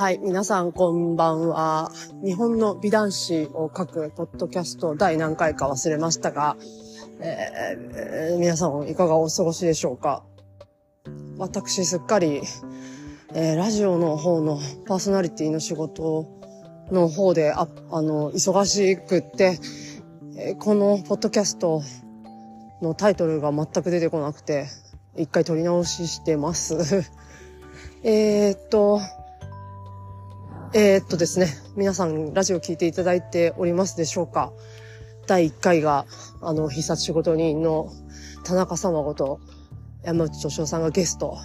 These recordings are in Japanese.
はい、皆さんこんばんは。日本の美男子を書くポッドキャスト第何回か忘れましたが、えー、皆さんいかがお過ごしでしょうか？私すっかり、えー、ラジオの方のパーソナリティの仕事の方で、あ、あの、忙しくって、えー、このポッドキャストのタイトルが全く出てこなくて、一回撮り直ししてます。えっと、えー、っとですね、皆さんラジオ聞いていただいておりますでしょうか？第1回が、あの、必殺仕事人の田中様ごと山内敏夫さんがゲスト。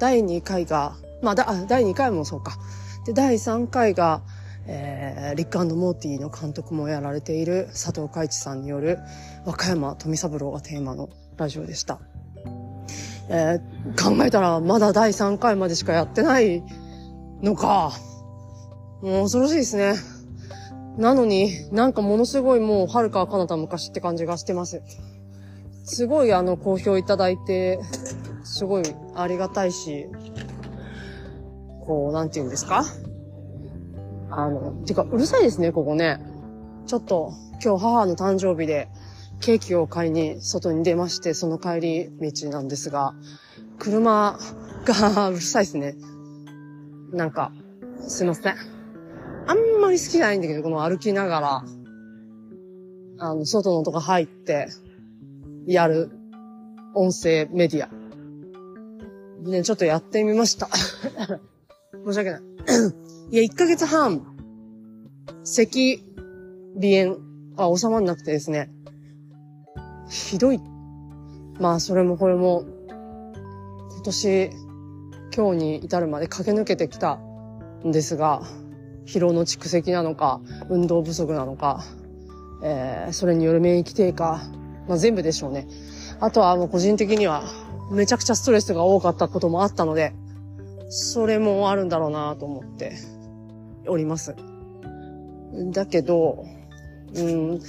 第2回が、まあ、だ第2回もそうか。で、第3回が、えー、リックモーティの監督もやられている佐藤海一さんによる和歌山富三郎がテーマのラジオでした。えー、考えたらまだ第3回までしかやってないのか。もう恐ろしいですね。なのに、なんかものすごいもう、はるか彼方昔って感じがしてます。すごいあの、好評いただいて、すごいありがたいし、こう、なんて言うんですか？あの、てか、うるさいですね、ここね。ちょっと、今日母の誕生日で、ケーキを買いに外に出まして、その帰り道なんですが、車がうるさいですね。なんか、すいません。あんまり好きじゃないんだけど、この歩きながら、あの、外のとこ入って、やる音声メディア。ね、ちょっとやってみました。申し訳ない。いや、1ヶ月半、咳、鼻炎あ、収まんなくてですね。ひどい。まあ、それもこれも、今年、今日に至るまで駆け抜けてきたんですが、疲労の蓄積なのか、運動不足なのか、えー、それによる免疫低下、まあ、全部でしょうね。あとはもう個人的には、めちゃくちゃストレスが多かったこともあったので、それもあるんだろうなと思っております。だけど、うん、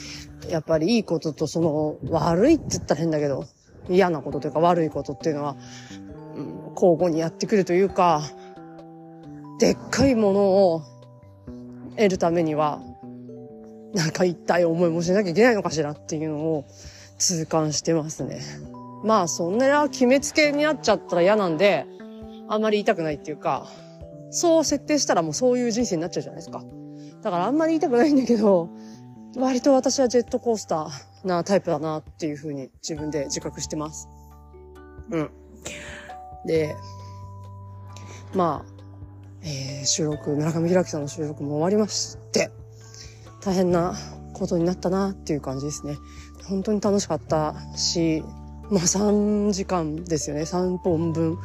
やっぱりいいこととその悪いって言ったら変だけど、嫌なことというか悪いことっていうのは、うん、交互にやってくるというか、でっかいものを得るためには、なんか一体思いもしなきゃいけないのかしらっていうのを痛感してますね。まあそんな決めつけになっちゃったら嫌なんで、あんまり言いたくないっていうか、そう設定したらもうそういう人生になっちゃうじゃないですか。だからあんまり言いたくないんだけど、割と私はジェットコースターなタイプだなっていうふうに自分で自覚してます。うん。で、まあ、えー、収録、村上弘樹さんの収録も終わりまして、大変なことになったなっていう感じですね。本当に楽しかったし、まあ3時間ですよね。3本分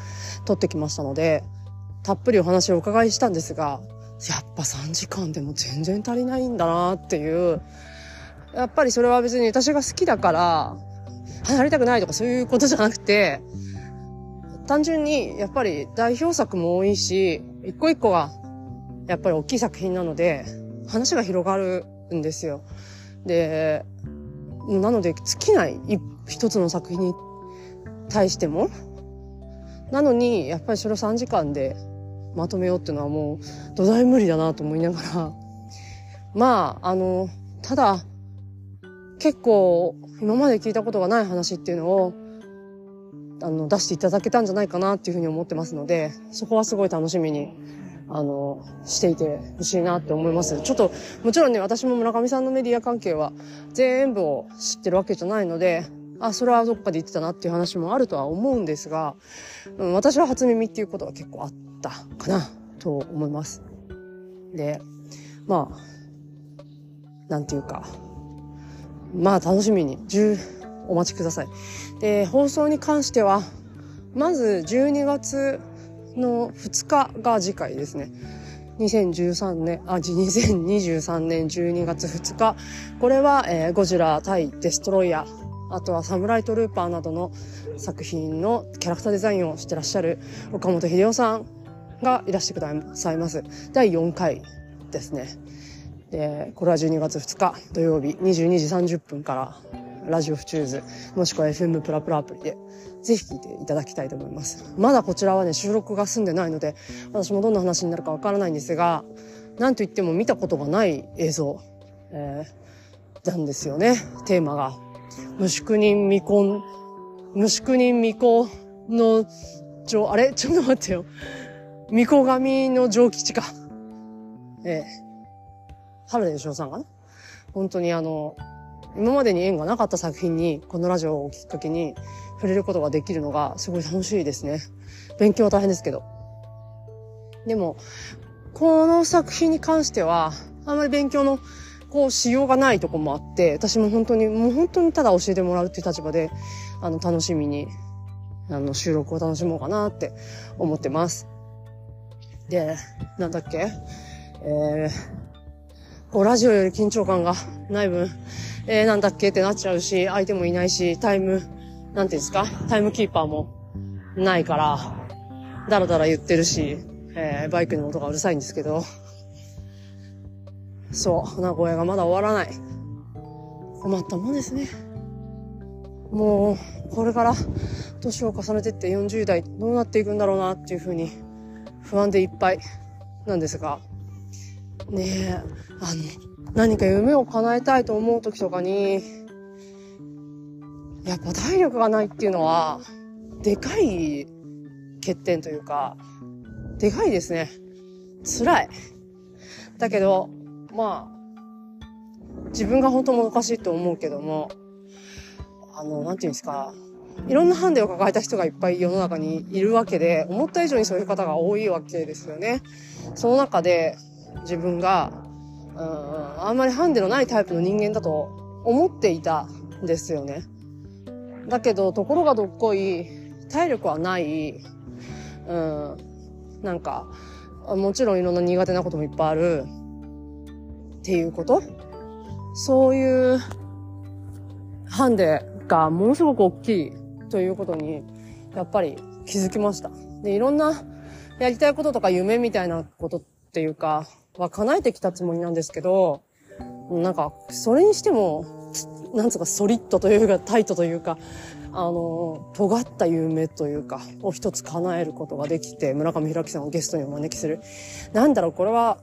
撮ってきましたので、たっぷりお話をお伺いしたんですが、やっぱ3時間でも全然足りないんだなっていう、やっぱりそれは別に私が好きだから、離れたくないとかそういうことじゃなくて、単純にやっぱり代表作も多いし、一個一個がやっぱり大きい作品なので、話が広がるんですよ。で、なので尽きない一つの作品に対しても。なのに、やっぱりそれを3時間でまとめようっていうのはもう土台無理だなと思いながら。まあ、あの、ただ、結構今まで聞いたことがない話っていうのをあの、出していただけたんじゃないかなっていうふうに思ってますので、そこはすごい楽しみに、あの、していてほしいなって思います。ちょっと、もちろんね、私も村上さんのメディア関係は全部を知ってるわけじゃないので、あ、それはどっかで言ってたなっていう話もあるとは思うんですが、うん、私は初耳っていうことが結構あったかなと思います。で、まあ、なんていうか、まあ楽しみに、お待ちください。で、放送に関しては、まず12月の2日が次回ですね。2013年、あ、2023年12月2日。これは、えー、ゴジラ対デストロイヤー。あとはサムライトルーパーなどの作品のキャラクターデザインをしてらっしゃる岡本秀夫さんがいらしてくださいます。第4回ですね。で、これは12月2日土曜日22時30分からラジオフチューズ、もしくは FM プラプラアプリで、ぜひ聞いていただきたいと思います。まだこちらはね、収録が済んでないので、私もどんな話になるかわからないんですが、なんといっても見たことがない映像、えー、なんですよね、テーマが。無宿人未婚、無宿人未婚の、ちょ、あれ？ちょっと待ってよ。巫女神の蒸吉か。ええ原田義さんがね。本当にあの、今までに縁がなかった作品に、このラジオをきっかけに触れることができるのがすごい楽しいですね。勉強は大変ですけど。でも、この作品に関しては、あんまり勉強の、こう、しようがないとこもあって、私も本当に、もう本当にただ教えてもらうっていう立場で、あの、楽しみに、あの、収録を楽しもうかなって思ってます。で、なんだっけ？えー、こう、ラジオより緊張感がない分、えー、なんだっけってなっちゃうし、相手もいないし、タイム、なんていうんですか？タイムキーパーもないから、だらだら言ってるし、えー、バイクの音がうるさいんですけど、そう、名古屋がまだ終わらない。困ったもんですね。もう、これから年を重ねてって40代どうなっていくんだろうなっていうふうに不安でいっぱいなんですが、ねえ、あの、何か夢を叶えたいと思う時とかに、やっぱ体力がないっていうのは、でかい欠点というか、でかいですね。辛い。だけど、まあ、自分が本当もどかしいと思うけども、あの、なんていうんですか、いろんなハンデを抱えた人がいっぱい世の中にいるわけで、思った以上にそういう方が多いわけですよね。その中で自分が、うん、あんまりハンデのないタイプの人間だと思っていたんですよね。だけど、ところがどっこい、体力はない、うん、なんか、もちろんいろんな苦手なこともいっぱいある、っていうこと？そういうハンデがものすごく大きいということに、やっぱり気づきました。で、いろんなやりたいこととか夢みたいなことっていうか、は叶えてきたつもりなんですけど、なんか、それにしても、なんつうか、ソリッドというか、タイトというか、あの、尖った夢というか、を一つ叶えることができて、村上弘樹さんをゲストにお招きする。なんだろう、これは、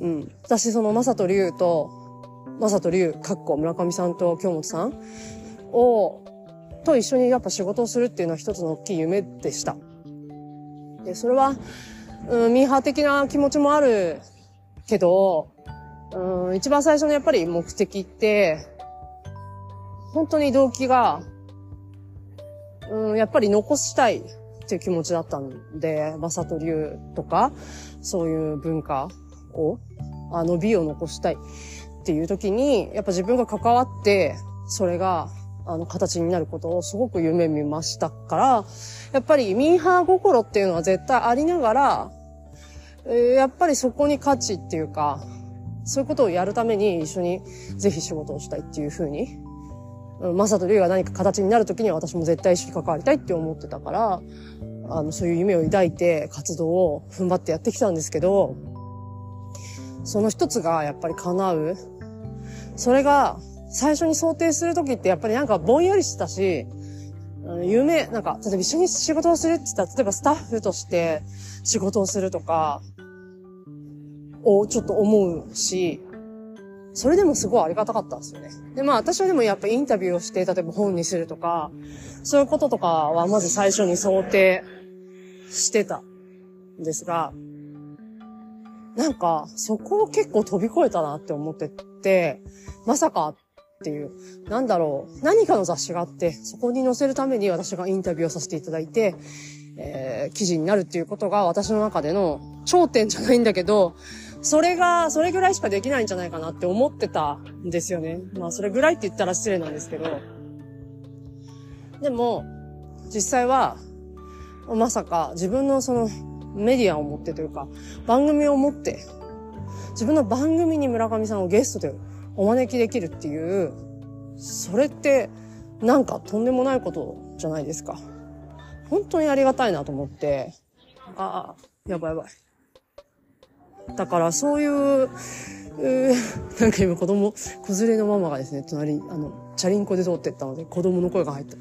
うん。私、その、まさとりゅうと、まさとりゅう、かっこ村上さんと京本さんを、と一緒にやっぱ仕事をするっていうのは一つの大きい夢でした。で、それは、うん、ミーハー的な気持ちもあるけど、うん、一番最初のやっぱり目的って、本当に動機が、うん、やっぱり残したいっていう気持ちだったんで、まさと流とか、そういう文化を、あの美を残したいっていう時に、やっぱ自分が関わって、それがあの、形になることをすごく夢見ましたから、やっぱりミーハー心っていうのは絶対ありながら、やっぱりそこに価値っていうか、そういうことをやるために一緒にぜひ仕事をしたいっていうふうに、マサとリュウが何か形になるときには私も絶対一緒に関わりたいって思ってたから、あの、そういう夢を抱いて活動を踏ん張ってやってきたんですけど、その一つがやっぱり叶う。それが最初に想定するときってやっぱりなんかぼんやりしたし、夢、なんか、例えば一緒に仕事をするって言ったら、例えばスタッフとして仕事をするとか、をちょっと思うし、それでもすごいありがたかったんですよね。で、まあ私はでもやっぱインタビューをして、例えば本にするとか、そういうこととかはまず最初に想定してたんですが、なんかそこを結構飛び越えたなって思ってて、まさかっていう、なんだろう、何かの雑誌があって、そこに載せるために私がインタビューをさせていただいて、えー、記事になるっていうことが私の中での頂点じゃないんだけど、それが、それぐらいしかできないんじゃないかなって思ってたんですよね。まあ、それぐらいって言ったら失礼なんですけど。でも、実際は、まさか自分のそのメディアを持ってというか、番組を持って、自分の番組に村上さんをゲストでお招きできるっていう、それってなんかとんでもないことじゃないですか。本当にありがたいなと思って、ああ、やばいやばい。だからそういう、うなんか今子供、子連れのママがですね、隣に、あの、チャリンコで通ってったので子供の声が入った。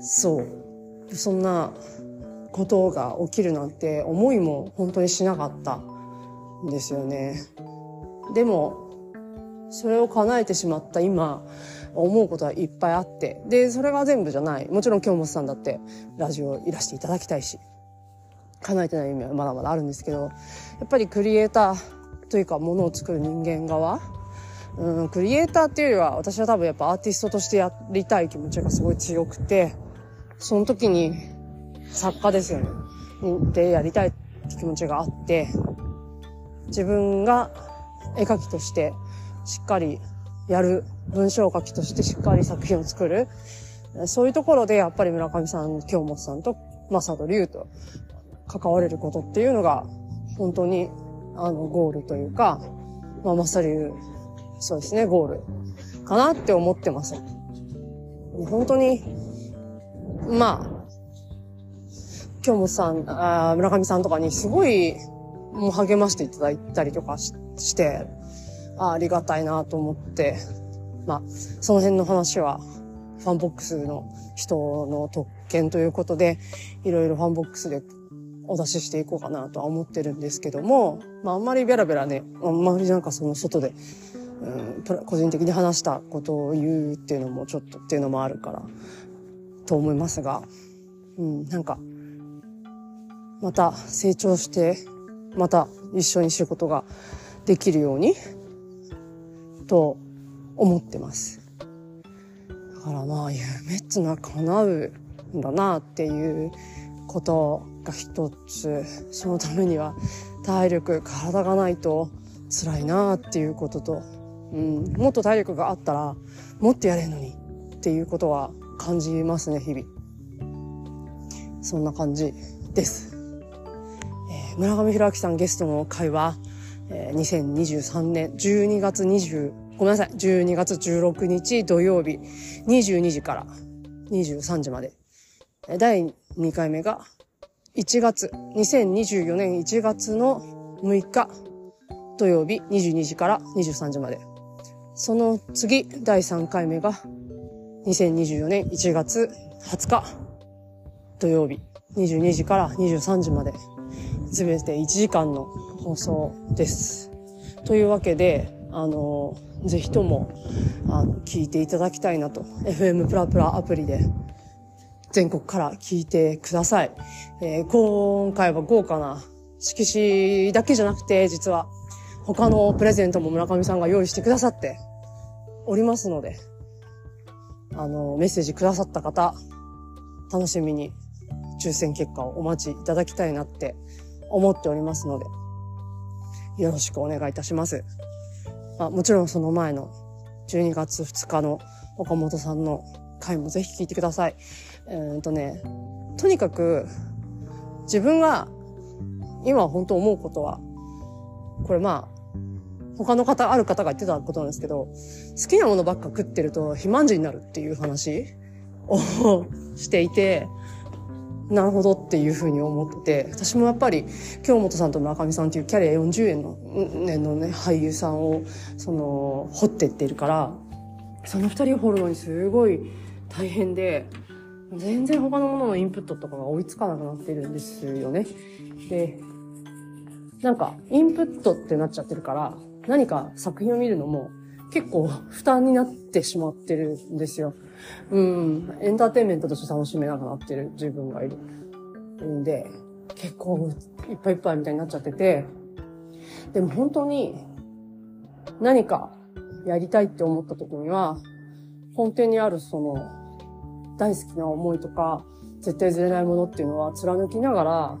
そう。そんなことが起きるなんて思いも本当にしなかったんですよね。でも、それを叶えてしまった今、思うことはいっぱいあって。で、それが全部じゃない。もちろん京本さんだってラジオいらしていただきたいし、叶えてない夢はまだまだあるんですけど、やっぱりクリエイターというかものを作る人間側うん、クリエイターっていうよりは私は多分やっぱアーティストとしてやりたい気持ちがすごい強くて、その時に作家ですよね。でやりたいって気持ちがあって、自分が絵描きとしてしっかりやる、文章書きとしてしっかり作品を作る。そういうところでやっぱり村上さん、京本さんと正人龍と関われることっていうのが本当にあのゴールというか、まあ、正龍、そうですね、ゴールかなって思ってます。本当に、まあ、京本さん、あ村上さんとかにすごいもう励ましていただいたりとかして、あありがたいなと思って、まあ、その辺の話は、ファンボックスの人の特権ということで、いろいろファンボックスでお出ししていこうかなとは思ってるんですけども、まあ、あんまりベラベラね、あんまりなんかその外で、うん、個人的に話したことを言うっていうのもちょっとっていうのもあるから、と思いますが、うん、なんか、また成長して、また一緒に仕事ができるようにと思ってます。だからまあ夢ってのは叶うんだなっていうことが一つそのためには体力体がないと辛いなっていうことと、うん、もっと体力があったらもっとやれんのにっていうことは感じますね日々そんな感じです、えー、村上弘明さんゲストの会話えー、2023年12月20、ごめんなさい、12月16日土曜日22時から23時まで。第2回目が1月、2024年1月の6日土曜日22時から23時まで。その次、第3回目が2024年1月20日土曜日22時から23時まで。すべて1時間の放送です。というわけで、あの、ぜひとも、あの、聞いていただきたいなと。FM プラプラアプリで、全国から聞いてください。えー、今回は豪華な色紙だけじゃなくて、実は、他のプレゼントも村上さんが用意してくださっておりますので、あの、メッセージくださった方、楽しみに抽選結果をお待ちいただきたいなって思っておりますので、よろしくお願いいたします。あ、もちろんその前の12月2日の岡本さんの回もぜひ聞いてください。えー、っとね、とにかく自分が今本当思うことは、これまあ、他の方、ある方が言ってたことなんですけど、好きなものばっか食ってると肥満児になるっていう話をしていて、なるほどっていうふうに思って、私もやっぱり、京本さんと村上さんっていうキャリア40円の年のね、俳優さんを、その、掘ってってるから、その二人を掘るのにすごい大変で、全然他のもののインプットとかが追いつかなくなってるんですよね。で、なんか、インプットってなっちゃってるから、何か作品を見るのも結構負担になってしまってるんですよ。うん、エンターテインメントとして楽しめなくなってる自分がいる。んで、結構いっぱいいっぱいみたいになっちゃってて、でも本当に何かやりたいって思った時には、根底にあるその大好きな思いとか、絶対ずれないものっていうのは貫きながら、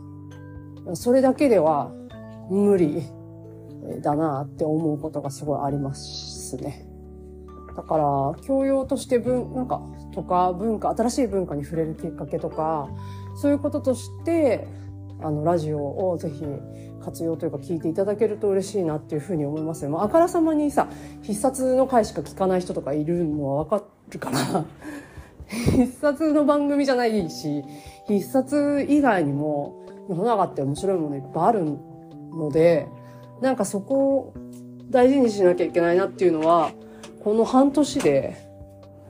それだけでは無理だなって思うことがすごいありますね。だから、教養として文、なんか、とか文化、新しい文化に触れるきっかけとか、そういうこととして、あの、ラジオをぜひ活用というか聞いていただけると嬉しいなっていうふうに思いますね。まあ、あからさまにさ、必殺の回しか聞かない人とかいるのはわかるかな。必殺の番組じゃないし、必殺以外にも世の中って面白いものいっぱいあるので、なんかそこを大事にしなきゃいけないなっていうのは、この半年で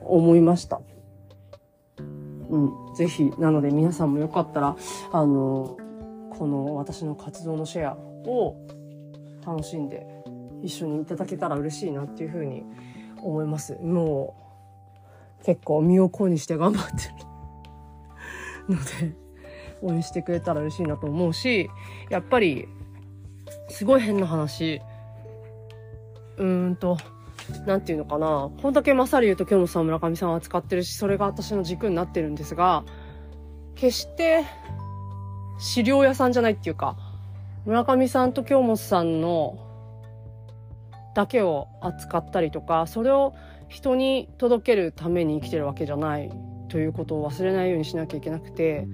思いました。うん。ぜひ、なので皆さんもよかったら、あの、この私の活動のシェアを楽しんで一緒にいただけたら嬉しいなっていうふうに思います。もう、結構身を粉にして頑張ってるので、応援してくれたら嬉しいなと思うし、やっぱり、すごい変な話、うーんと、なんていうのかな。こんだけサリューと京本さん、村上さんは扱ってるし、それが私の軸になってるんですが、決して、資料屋さんじゃないっていうか、村上さんと京本さんのだけを扱ったりとか、それを人に届けるために生きてるわけじゃないということを忘れないようにしなきゃいけなくて、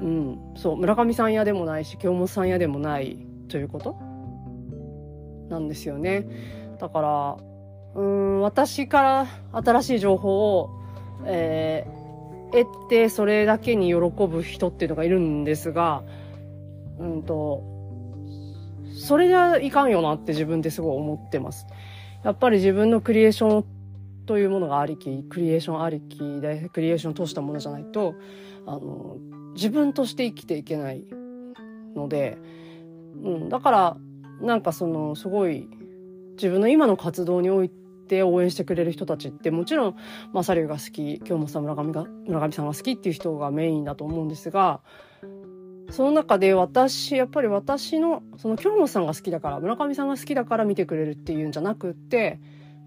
うん、そう、村上さん屋でもないし、京本さん屋でもないということ？なんですよね。だから、うん、私から新しい情報を、えー、得て、それだけに喜ぶ人っていうのがいるんですが、うんと、それじゃいかんよなって自分ですごい思ってます。やっぱり自分のクリエーションというものがありき、クリエーションありきで、クリエーションを通したものじゃないと、あの、自分として生きていけないので、うん、だから、なんかその、すごい、自分の今の活動において応援してくれる人たちってもちろん、まさりゅうが好き、今日もさ村上が、村上さんが好きっていう人がメインだと思うんですが、その中で私、やっぱり私の、その京本さんが好きだから、村上さんが好きだから見てくれるっていうんじゃなくって、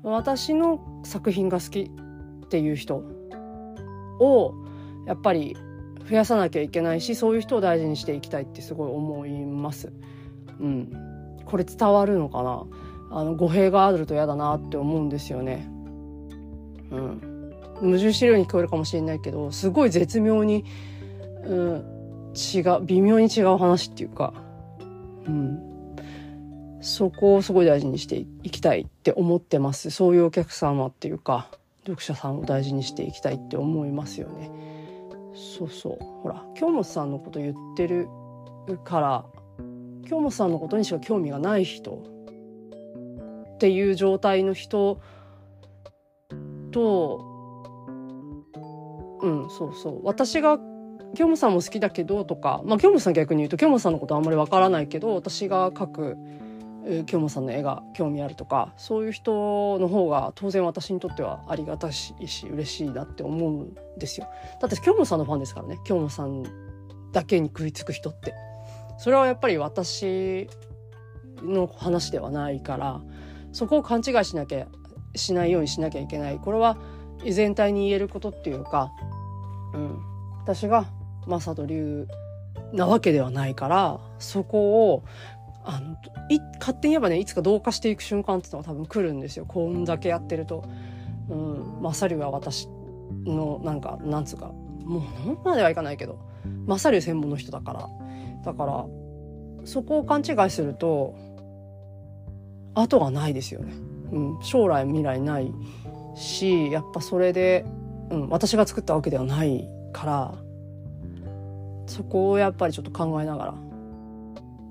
私の作品が好きっていう人を、やっぱり増やさなきゃいけないし、そういう人を大事にしていきたいってすごい思います。うん。これ伝わるのかな？あの、語弊があると嫌だなって思うんですよね。うん。矛盾してるように聞こえるかもしれないけど、すごい絶妙に、うん、違う、微妙に違う話っていうか、うん。そこをすごい大事にしていきたいって思ってます。そういうお客様っていうか、読者さんを大事にしていきたいって思いますよね。そうそう。ほら、京本さんのこと言ってるから、京本さんのことにしか興味がない人っていう状態の人と、うん、そうそう。私が、京本さんも好きだけどとか、まあ、京本さん逆に言うと、京本さんのことあんまりわからないけど、私が書く、京本さんの絵が興味あるとか、そういう人の方が当然私にとってはありがたいし、嬉しいなって思うんですよ。だって京本さんのファンですからね。京本さんだけに食いつく人って。それはやっぱり私の話ではないから、そこを勘違いしなきゃしないようにしなきゃいけないこれは全体に言えることっていうか、うん、私が正人流なわけではないからそこをあのい勝手に言えばねいつか同化していく瞬間っていうのが多分来るんですよ。こんだけやってると。うん、マサリュは私のなんかなんつうかもう何まではいかないけど。マサリュ専門の人だから。だからそこを勘違いすると後がないですよね。うん、将来未来ないし、やっぱそれで、うん、私が作ったわけではないから、そこをやっぱりちょっと考えながら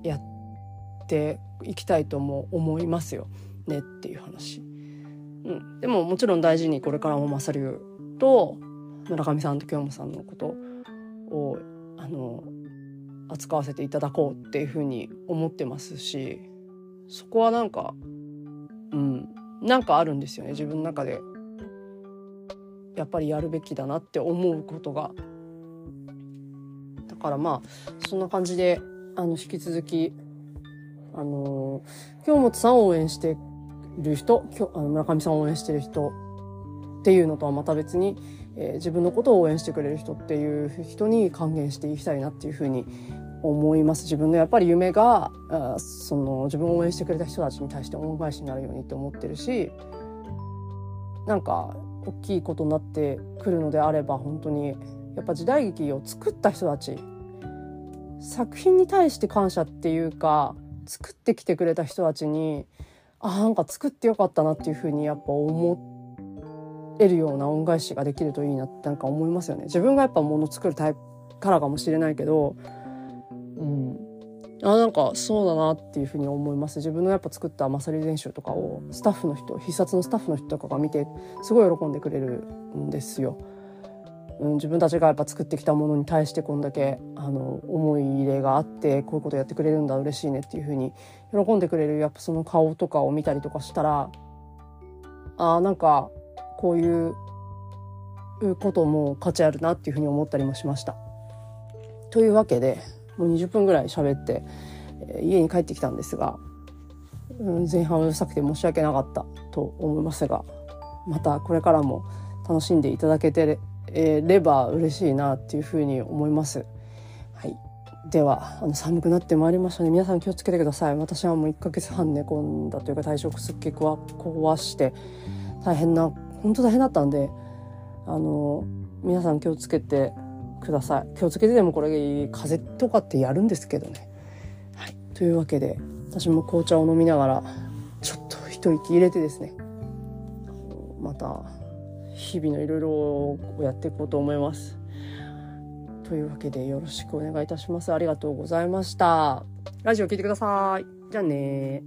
やっていきたいとも思いますよねっていう話。うん、でももちろん大事にこれからもマサリュウと村上さんと京本さんのことをあの扱わせていただこうっていうふうに思ってますしそこはなんか、うん、なんかあるんですよね、自分の中で。やっぱりやるべきだなって思うことが。だからまあ、そんな感じで、あの、引き続き、あのー、京本さんを応援してる人、あの村上さんを応援してる人っていうのとはまた別に、えー、自分のことを応援してくれる人っていう人に還元していきたいなっていうふうに思います。自分のやっぱり夢が、その自分を応援してくれた人たちに対して恩返しになるようにって思ってるし、なんか大きいことになってくるのであれば本当にやっぱ時代劇を作った人たち作品に対して感謝っていうか作ってきてくれた人たちにあなんか作ってよかったなっていうふうにやっぱ思えるような恩返しができるといいなってなんか思いますよね。自分がやっぱ物作るタイプからかもしれないけどうん、あなんかそうだなっていうふうに思います自分のやっぱ作ったマサリ練習とかをスタッフの人必殺のスタッフの人とかが見てすごい喜んでくれるんですよ。うん、自分たちがやっぱ作ってきたものに対してこんだけあの思い入れがあってこういうことやってくれるんだ嬉しいねっていうふうに喜んでくれるやっぱその顔とかを見たりとかしたらあなんかこういうことも価値あるなっていうふうに思ったりもしました。というわけでもう20分ぐらい喋って、家に帰ってきたんですが、うん、前半うるさくて申し訳なかったと思いますがまたこれからも楽しんでいただけてれば嬉しいなっていうふうに思います。はい、ではあの寒くなってまいりましたね。皆さん気をつけてください。私はもう1ヶ月半寝込んだというか体色すっげえ壊して大変な本当大変だったんであの皆さん気をつけてください。気をつけてでもこれ風邪とかってやるんですけどね。はい、というわけで私も紅茶を飲みながらちょっと一息入れてですねまた日々のいろいろをやっていこうと思います。というわけでよろしくお願いいたします。ありがとうございました。ラジオ聞いてください。じゃあね